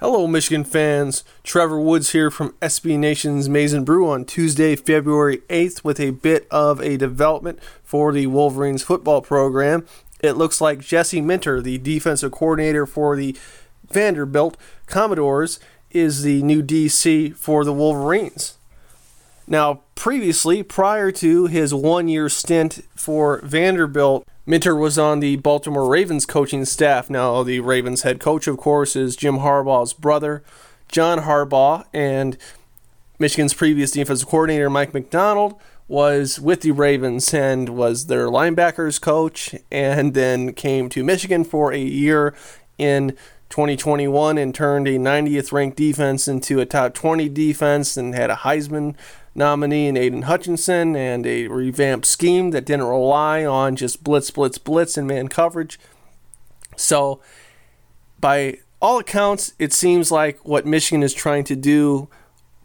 Hello, Michigan fans. Trevor Woods here from SB Nation's and Brew on Tuesday, February 8th, with a bit of a development for the Wolverines football program. It looks like Jesse Minter, the defensive coordinator for the Vanderbilt Commodores, is the new DC for the Wolverines. Now, previously, prior to his one year stint for Vanderbilt, Minter was on the Baltimore Ravens coaching staff. Now, the Ravens head coach, of course, is Jim Harbaugh's brother, John Harbaugh, and Michigan's previous defensive coordinator, Mike Macdonald, was with the Ravens and was their linebackers coach, and then came to Michigan for a year in 2021 and turned a 90th ranked defense into a top 20 defense and had a Heisman nominee in Aidan Hutchinson and a revamped scheme that didn't rely on just blitz, blitz, blitz and man coverage. So, by all accounts, it seems like what Michigan is trying to do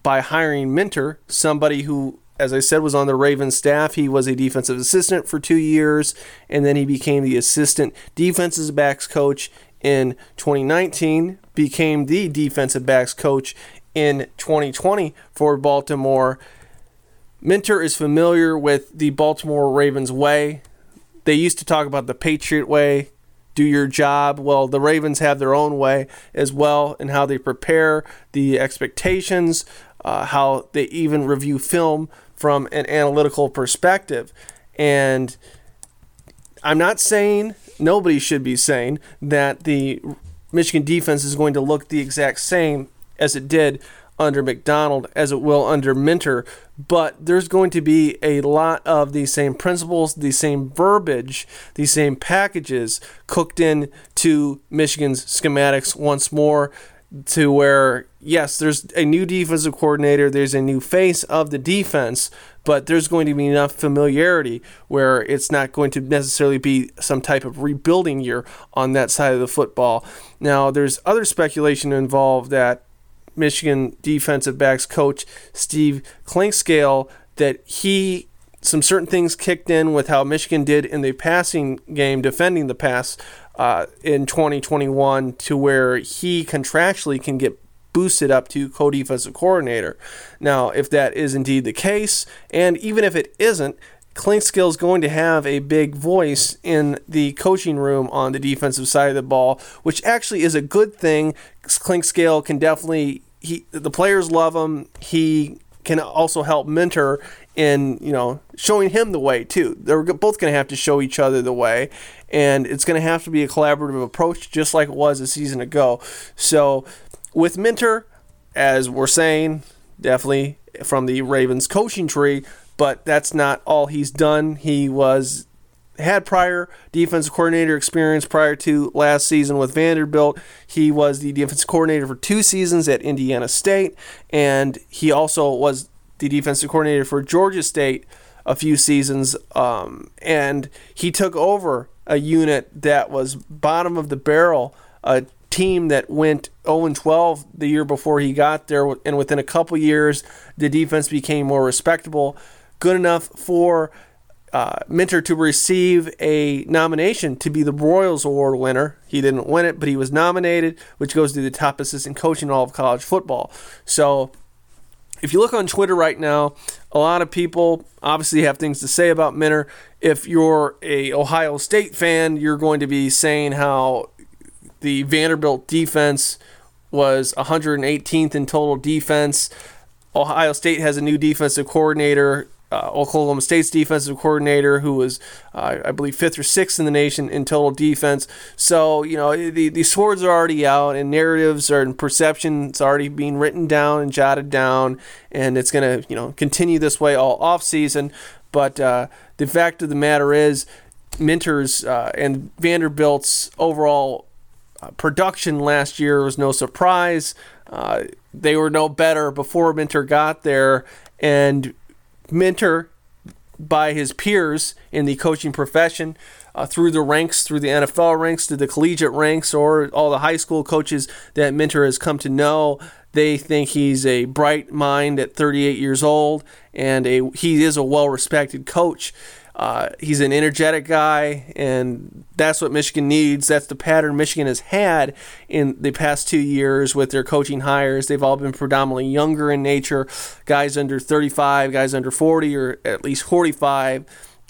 by hiring Minter, somebody who, as I said, was on the Ravens staff. He was a defensive assistant for two years, and then he became the assistant defensive backs coach in 2019, became the defensive backs coach in 2020 for Baltimore. Minter is familiar with the Baltimore Ravens way. They used to talk about the Patriot way, do your job. Well, the Ravens have their own way as well in how they prepare the expectations, uh, how they even review film from an analytical perspective. And I'm not saying, nobody should be saying, that the Michigan defense is going to look the exact same as it did under Macdonald as it will under Minter, but there's going to be a lot of the same principles, the same verbiage, the same packages cooked in to Michigan's schematics once more to where yes, there's a new defensive coordinator, there's a new face of the defense, but there's going to be enough familiarity where it's not going to necessarily be some type of rebuilding year on that side of the football. Now, there's other speculation involved that Michigan defensive backs coach Steve Clinkscale that he some certain things kicked in with how Michigan did in the passing game, defending the pass uh, in 2021, to where he contractually can get boosted up to co-defensive coordinator. Now, if that is indeed the case, and even if it isn't, Clinkscale is going to have a big voice in the coaching room on the defensive side of the ball, which actually is a good thing. Clinkscale can definitely he the players love him. He can also help mentor in you know showing him the way too. They're both going to have to show each other the way, and it's going to have to be a collaborative approach, just like it was a season ago. So with Minter, as we're saying, definitely from the Ravens coaching tree, but that's not all he's done. He was had prior defensive coordinator experience prior to last season with Vanderbilt. He was the defensive coordinator for two seasons at Indiana State, and he also was the defensive coordinator for Georgia State a few seasons. Um, and he took over a unit that was bottom of the barrel, a team that went 0 12 the year before he got there, and within a couple years, the defense became more respectable, good enough for uh, Minter to receive a nomination to be the Broyles Award winner. He didn't win it, but he was nominated, which goes to the top assistant coach in all of college football. So, if you look on Twitter right now, a lot of people obviously have things to say about Minter. If you're a Ohio State fan, you're going to be saying how the Vanderbilt defense was 118th in total defense. Ohio State has a new defensive coordinator uh, Oklahoma State's defensive coordinator, who was, uh, I believe, fifth or sixth in the nation in total defense. So, you know, the, the swords are already out, and narratives are and perceptions already being written down and jotted down, and it's going to, you know, continue this way all off season. But uh, the fact of the matter is, Minter's uh, and Vanderbilt's overall uh, production last year was no surprise. Uh, they were no better before Minter got there, and Minter by his peers in the coaching profession uh, through the ranks, through the NFL ranks, to the collegiate ranks, or all the high school coaches that Minter has come to know. They think he's a bright mind at 38 years old, and a, he is a well respected coach. Uh, he's an energetic guy, and that's what Michigan needs. That's the pattern Michigan has had in the past two years with their coaching hires. They've all been predominantly younger in nature, guys under 35, guys under 40, or at least 45.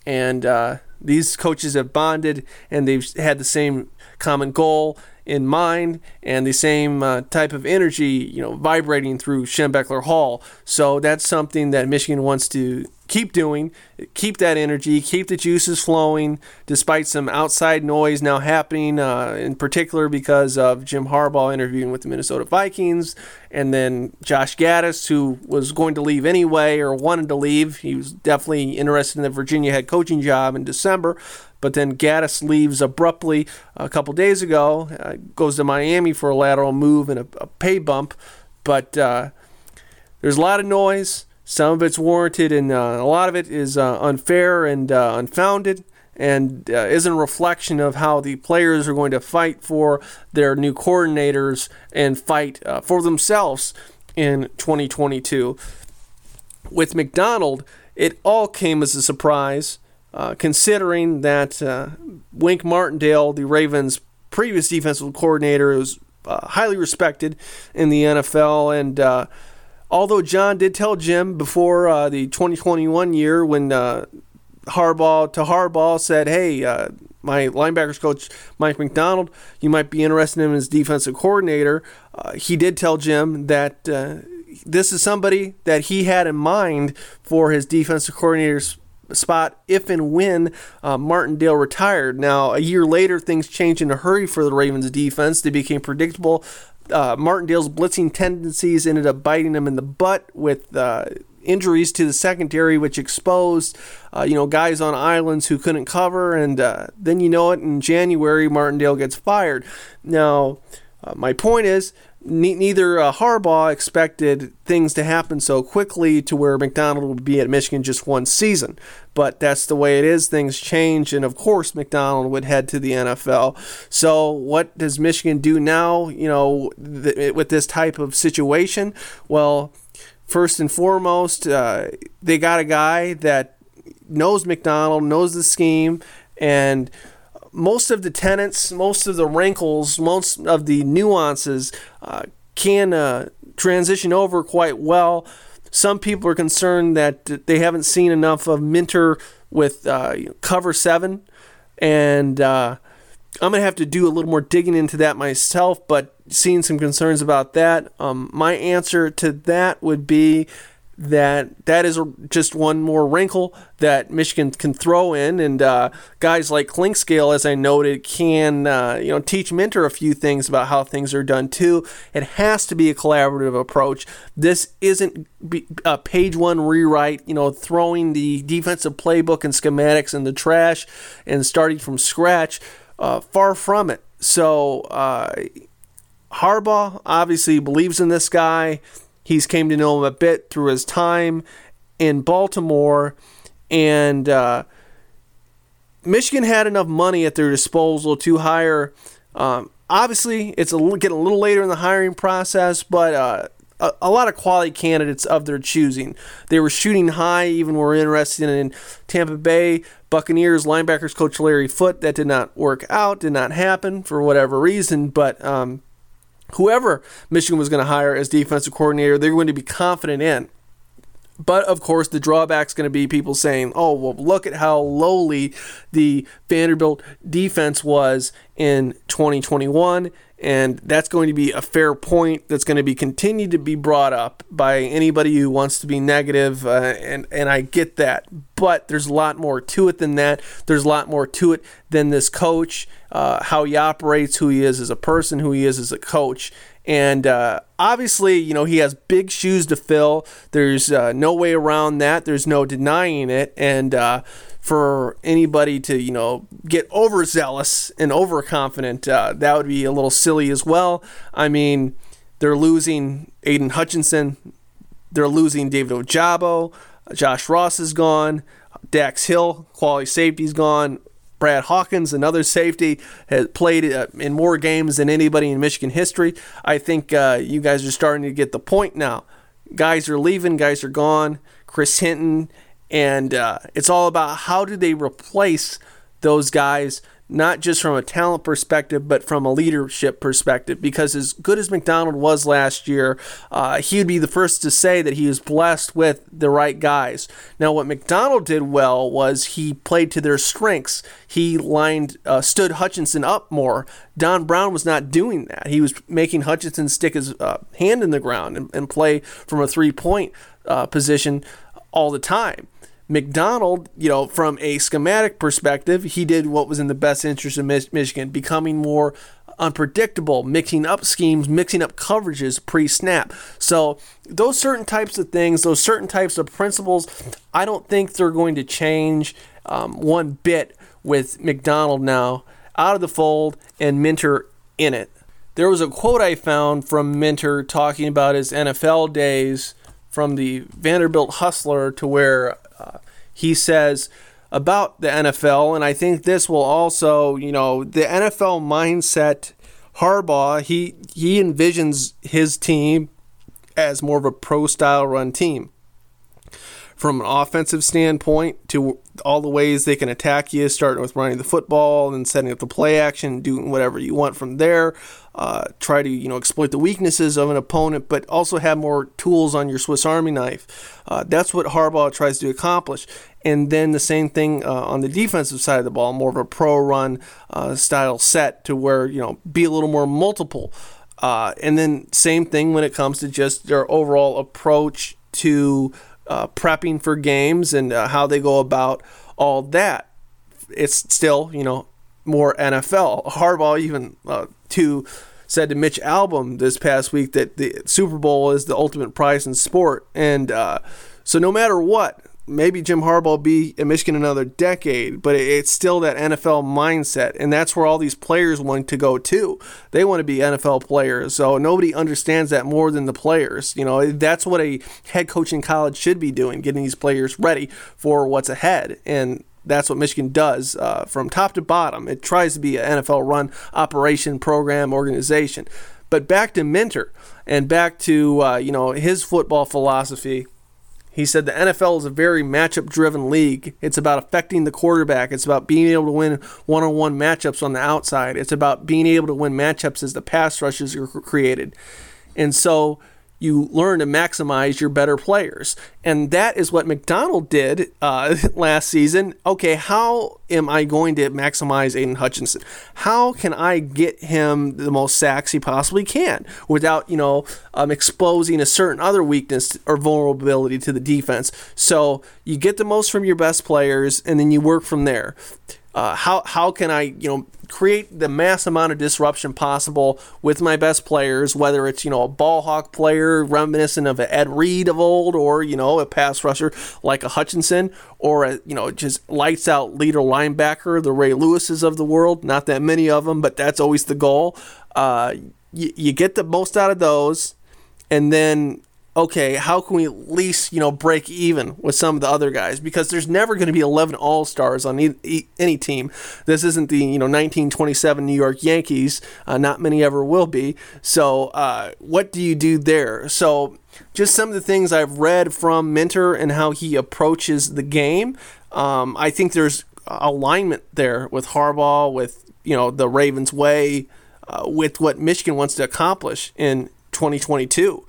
And uh, these coaches have bonded, and they've had the same common goal in mind and the same uh, type of energy, you know, vibrating through Schembechler Hall. So that's something that Michigan wants to keep doing, keep that energy, keep the juices flowing, despite some outside noise now happening, uh, in particular because of Jim Harbaugh interviewing with the Minnesota Vikings, and then Josh Gattis, who was going to leave anyway or wanted to leave. He was definitely interested in the Virginia head coaching job in December. But then Gattis leaves abruptly a couple days ago, uh, goes to Miami for a lateral move and a, a pay bump. But uh, there's a lot of noise. Some of it's warranted, and uh, a lot of it is uh, unfair and uh, unfounded, and uh, isn't a reflection of how the players are going to fight for their new coordinators and fight for themselves in 2022. With Macdonald, it all came as a surprise uh, considering that uh, Wink Martindale, the Ravens' previous defensive coordinator, was uh, highly respected in the NFL. And uh, although John did tell Jim before uh, the 2021 year when Harbaugh to Harbaugh said, "Hey, my linebackers coach Mike Macdonald, you might be interested in him as defensive coordinator." he did tell Jim that this is somebody that he had in mind for his defensive coordinator's spot if and when uh, Martindale retired. Now, a year later, things changed in a hurry for the Ravens defense. They became predictable. Uh, Martindale's blitzing tendencies ended up biting him in the butt with uh, injuries to the secondary, which exposed, uh, you know, guys on islands who couldn't cover. And uh, then you know it, in January, Martindale gets fired. Now, uh, my point is, neither uh, Harbaugh expected things to happen so quickly to where Macdonald would be at Michigan just one season. But that's the way it is. Things change, and of course, Macdonald would head to the NFL. So, what does Michigan do now? You know, th- with this type of situation? Well, first and foremost, uh, they got a guy that knows Macdonald, knows the scheme, and most of the tenants, most of the wrinkles, most of the nuances uh, can uh, transition over quite well. Some people are concerned that they haven't seen enough of Minter with uh, cover seven, and uh, I'm gonna have to do a little more digging into that myself. But seeing some concerns about that, um, my answer to that would be that that is just one more wrinkle that Michigan can throw in, and uh, guys like Clinkscale, as I noted, can uh, you know teach Minter a few things about how things are done too. It has to be a collaborative approach. This isn't a page one rewrite, you know, throwing the defensive playbook and schematics in the trash and starting from scratch. Uh, far from it. So uh, Harbaugh obviously believes in this guy. He's came to know him a bit through his time in Baltimore, and uh, Michigan had enough money at their disposal to hire. Um, obviously, it's a little, getting a little later in the hiring process, but uh, a, a, lot of quality candidates of their choosing. They were shooting high, even were interested in Tampa Bay Buccaneers linebackers coach Larry Foote. That did not work out, did not happen for whatever reason, but. Um, whoever Michigan was going to hire as defensive coordinator, they're going to be confident in. But of course, the drawback's going to be people saying, "Oh, well, look at how lowly the Vanderbilt defense was in 2021." And that's going to be a fair point that's going to be continued to be brought up by anybody who wants to be negative, uh, and and I get that. But there's a lot more to it than that. There's a lot more to it than this coach, uh, how he operates, who he is as a person, who he is as a coach. And uh, obviously, you know, he has big shoes to fill. There's uh, no way around that. There's no denying it. And uh, for anybody to, you know, get overzealous and overconfident, uh, that would be a little silly as well. I mean, they're losing Aidan Hutchinson. They're losing David Ojabo. Josh Ross is gone. Dax Hill, quality safety's gone. Brad Hawkins, another safety, has played uh, in more games than anybody in Michigan history. I think uh, you guys are starting to get the point now. Guys are leaving, guys are gone. Chris Hinton, and uh, it's all about how do they replace those guys not just from a talent perspective, but from a leadership perspective. Because as good as Macdonald was last year, uh, he would be the first to say that he was blessed with the right guys. Now, what Macdonald did well was he played to their strengths. He lined, uh, stood Hutchinson up more. Don Brown was not doing that. He was making Hutchinson stick his uh, hand in the ground and, and play from a three point uh, position all the time. Macdonald, you know, from a schematic perspective, he did what was in the best interest of Michigan, becoming more unpredictable, mixing up schemes, mixing up coverages pre snap. So, those certain types of things, those certain types of principles, I don't think they're going to change um, one bit with Macdonald now out of the fold and Minter in it. There was a quote I found from Minter talking about his NFL days from the Vanderbilt Hustler to where uh, he says about the NFL, and I think this will also, you know, the NFL mindset. Harbaugh, he he envisions his team as more of a pro style run team. From an offensive standpoint, to all the ways they can attack you, starting with running the football and setting up the play action, doing whatever you want from there. Uh, try to you know exploit the weaknesses of an opponent, but also have more tools on your Swiss Army knife. Uh, that's what Harbaugh tries to accomplish. And then the same thing uh, on the defensive side of the ball, more of a pro run uh, style set to where you know be a little more multiple. Uh, and then same thing when it comes to just their overall approach to uh, prepping for games and how they go about all that. It's still you know more NFL. Harbaugh even uh, to said to Mitch Albom this past week that the Super Bowl is the ultimate prize in sport, and uh, so no matter what, maybe Jim Harbaugh be in Michigan another decade, but it's still that NFL mindset, and that's where all these players want to go to. They want to be NFL players, so nobody understands that more than the players. You know, that's what a head coach in college should be doing, getting these players ready for what's ahead, and that's what Michigan does uh, from top to bottom. It tries to be an NFL run operation, program, organization. But back to Minter and back to uh, you know his football philosophy. He said the NFL is a very matchup driven league. It's about affecting the quarterback. It's about being able to win one on one matchups on the outside. It's about being able to win matchups as the pass rushes are created. And so you learn to maximize your better players. And that is what Macdonald did uh, last season. Okay, how am I going to maximize Aidan Hutchinson? How can I get him the most sacks he possibly can without, you know, um, exposing a certain other weakness or vulnerability to the defense? So you get the most from your best players and then you work from there. Uh, how how can I you know create the mass amount of disruption possible with my best players, whether it's you know a ball hawk player reminiscent of Ed Reed of old, or you know a pass rusher like a Hutchinson, or a you know just lights out leader linebacker, the Ray Lewises of the world. Not that many of them, but that's always the goal. Uh, you, you get the most out of those, and then okay, how can we at least, you know, break even with some of the other guys? Because there's never going to be 11 All Stars on e- any team. This isn't the, you know, 1927 New York Yankees. Uh, not many ever will be. So, uh, what do you do there? So, just some of the things I've read from Minter and how he approaches the game. Um, I think there's alignment there with Harbaugh, with, you know, the Ravens way, uh, with what Michigan wants to accomplish in 2022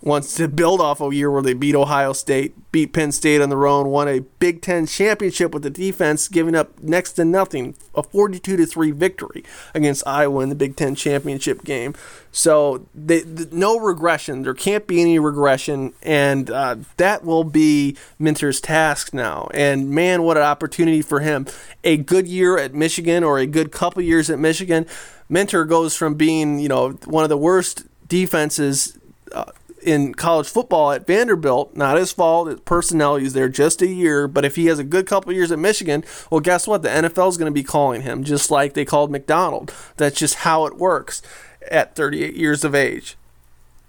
wants to build off a year where they beat Ohio State, beat Penn State on their own, won a Big Ten championship with the defense, giving up next to nothing, a 42 to three victory against Iowa in the Big Ten championship game. So they, no regression. There can't be any regression, and uh, that will be Minter's task now. And man, what an opportunity for him! A good year at Michigan or a good couple years at Michigan. Minter goes from being, you know, one of the worst defenses uh, in college football at Vanderbilt. Not his fault. His personnel. He's there just a year. But if he has a good couple years at Michigan, well, guess what? The NFL is going to be calling him just like they called Macdonald. That's just how it works at 38 years of age.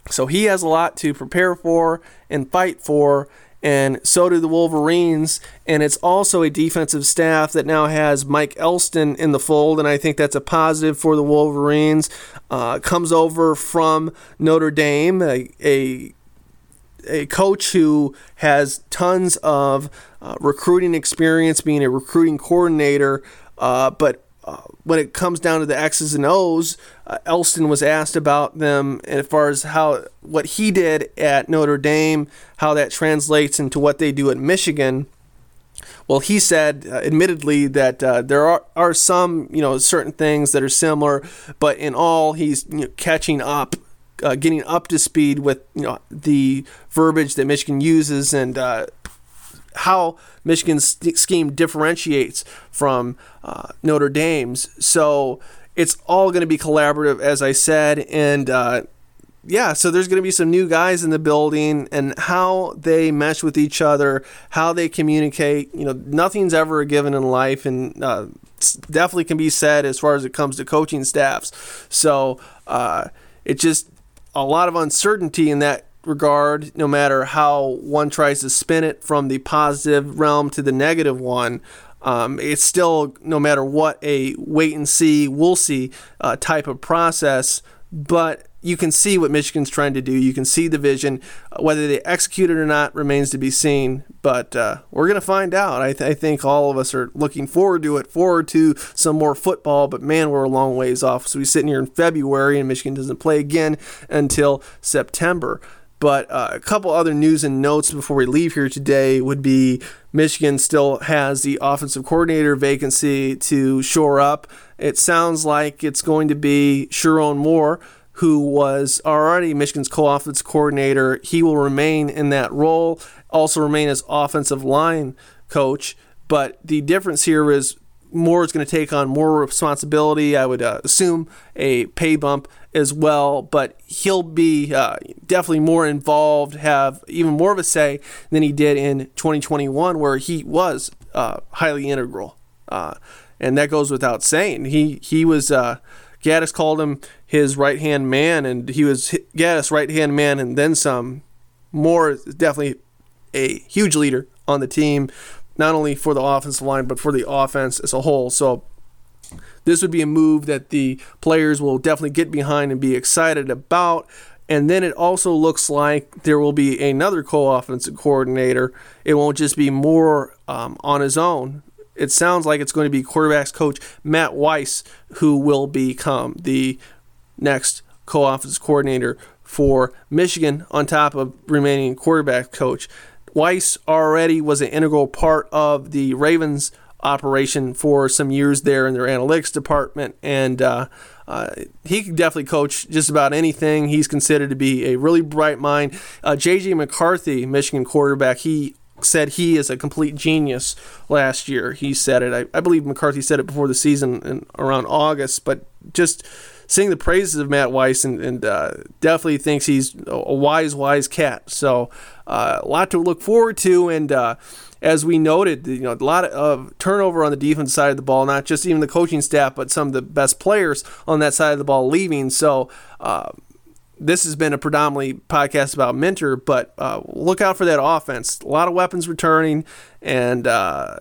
So he has a lot to prepare for and fight for and so do the Wolverines. And it's also a defensive staff that now has Mike Elston in the fold, and I think that's a positive for the Wolverines. Uh, comes over from Notre Dame, a, a a coach who has tons of uh, recruiting experience, being a recruiting coordinator, uh, but when it comes down to the X's and O's, uh, Elston was asked about them as far as how what he did at Notre Dame, how that translates into what they do at Michigan. Well, he said, uh, admittedly, that uh, there are, are some, you know, certain things that are similar, but in all, he's you know, catching up, uh, getting up to speed with, you know, the verbiage that Michigan uses and uh, how Michigan's scheme differentiates from uh, Notre Dame's. So it's all going to be collaborative, as I said, and uh, yeah, so there's going to be some new guys in the building, and how they mesh with each other, how they communicate. You know, nothing's ever a given in life, and uh, definitely can be said as far as it comes to coaching staffs. So uh, it's just a lot of uncertainty in that regard, no matter how one tries to spin it from the positive realm to the negative one. Um, it's still, no matter what, a wait and see, we'll see uh, type of process. But you can see what Michigan's trying to do. You can see the vision. Whether they execute it or not remains to be seen. But uh, we're going to find out. I, th- I, think all of us are looking forward to it, forward to some more football. But man, we're a long ways off. So we're sitting here in February, and Michigan doesn't play again until September. But uh, a couple other news and notes before we leave here today would be Michigan still has the offensive coordinator vacancy to shore up. It sounds like it's going to be Sherrone Moore, who was already Michigan's co offensive coordinator. He will remain in that role, also remain as offensive line coach. But the difference here is Moore is going to take on more responsibility. I would uh, assume a pay bump as well, but he'll be uh, definitely more involved, have even more of a say than he did in 2021, where he was uh, highly integral. Uh, and that goes without saying. He he was uh, Gattis called him his right hand man, and he was Gattis right hand man, and then some. Moore is definitely a huge leader on the team, not only for the offensive line but for the offense as a whole. So this would be a move that the players will definitely get behind and be excited about. And then it also looks like there will be another co offensive coordinator. It won't just be Moore um, on his own. It sounds like it's going to be quarterbacks coach Matt Weiss who will become the next co offensive coordinator for Michigan on top of remaining quarterback coach. Weiss already was an integral part of the Ravens operation for some years there in their analytics department, and uh, uh, he could definitely coach just about anything. He's considered to be a really bright mind. Uh, J.J. McCarthy, Michigan quarterback, he said he is a complete genius last year. He said it. I, I believe McCarthy said it before the season in, around August, but just sing the praises of Matt Weiss and, and uh, definitely thinks he's a wise, wise cat. So uh, a lot to look forward to. And uh, as we noted, you know, a lot of turnover on the defense side of the ball, not just even the coaching staff, but some of the best players on that side of the ball leaving. So, uh, this has been a predominantly podcast about Minter, but uh, look out for that offense. A lot of weapons returning, and uh,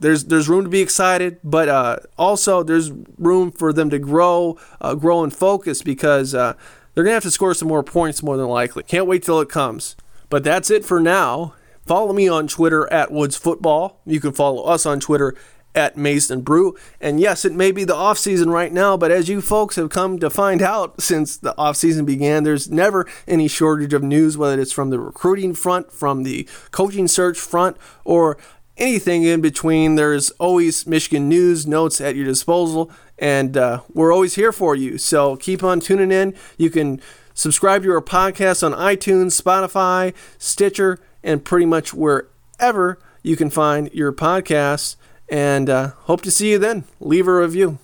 there's there's room to be excited, but uh, also there's room for them to grow, uh, grow and focus because uh, they're gonna have to score some more points more than likely. Can't wait till it comes. But that's it for now. Follow me on Twitter at Woods Football. You can follow us on Twitter at Maize n Brew. And yes, it may be the off season right now, but as you folks have come to find out since the off season began, there's never any shortage of news, whether it's from the recruiting front, from the coaching search front, or anything in between. There's always Michigan news, notes at your disposal, and uh, we're always here for you. So keep on tuning in. You can subscribe to our podcast on iTunes, Spotify, Stitcher and pretty much wherever you can find your podcasts. And uh, hope to see you then. Leave a review.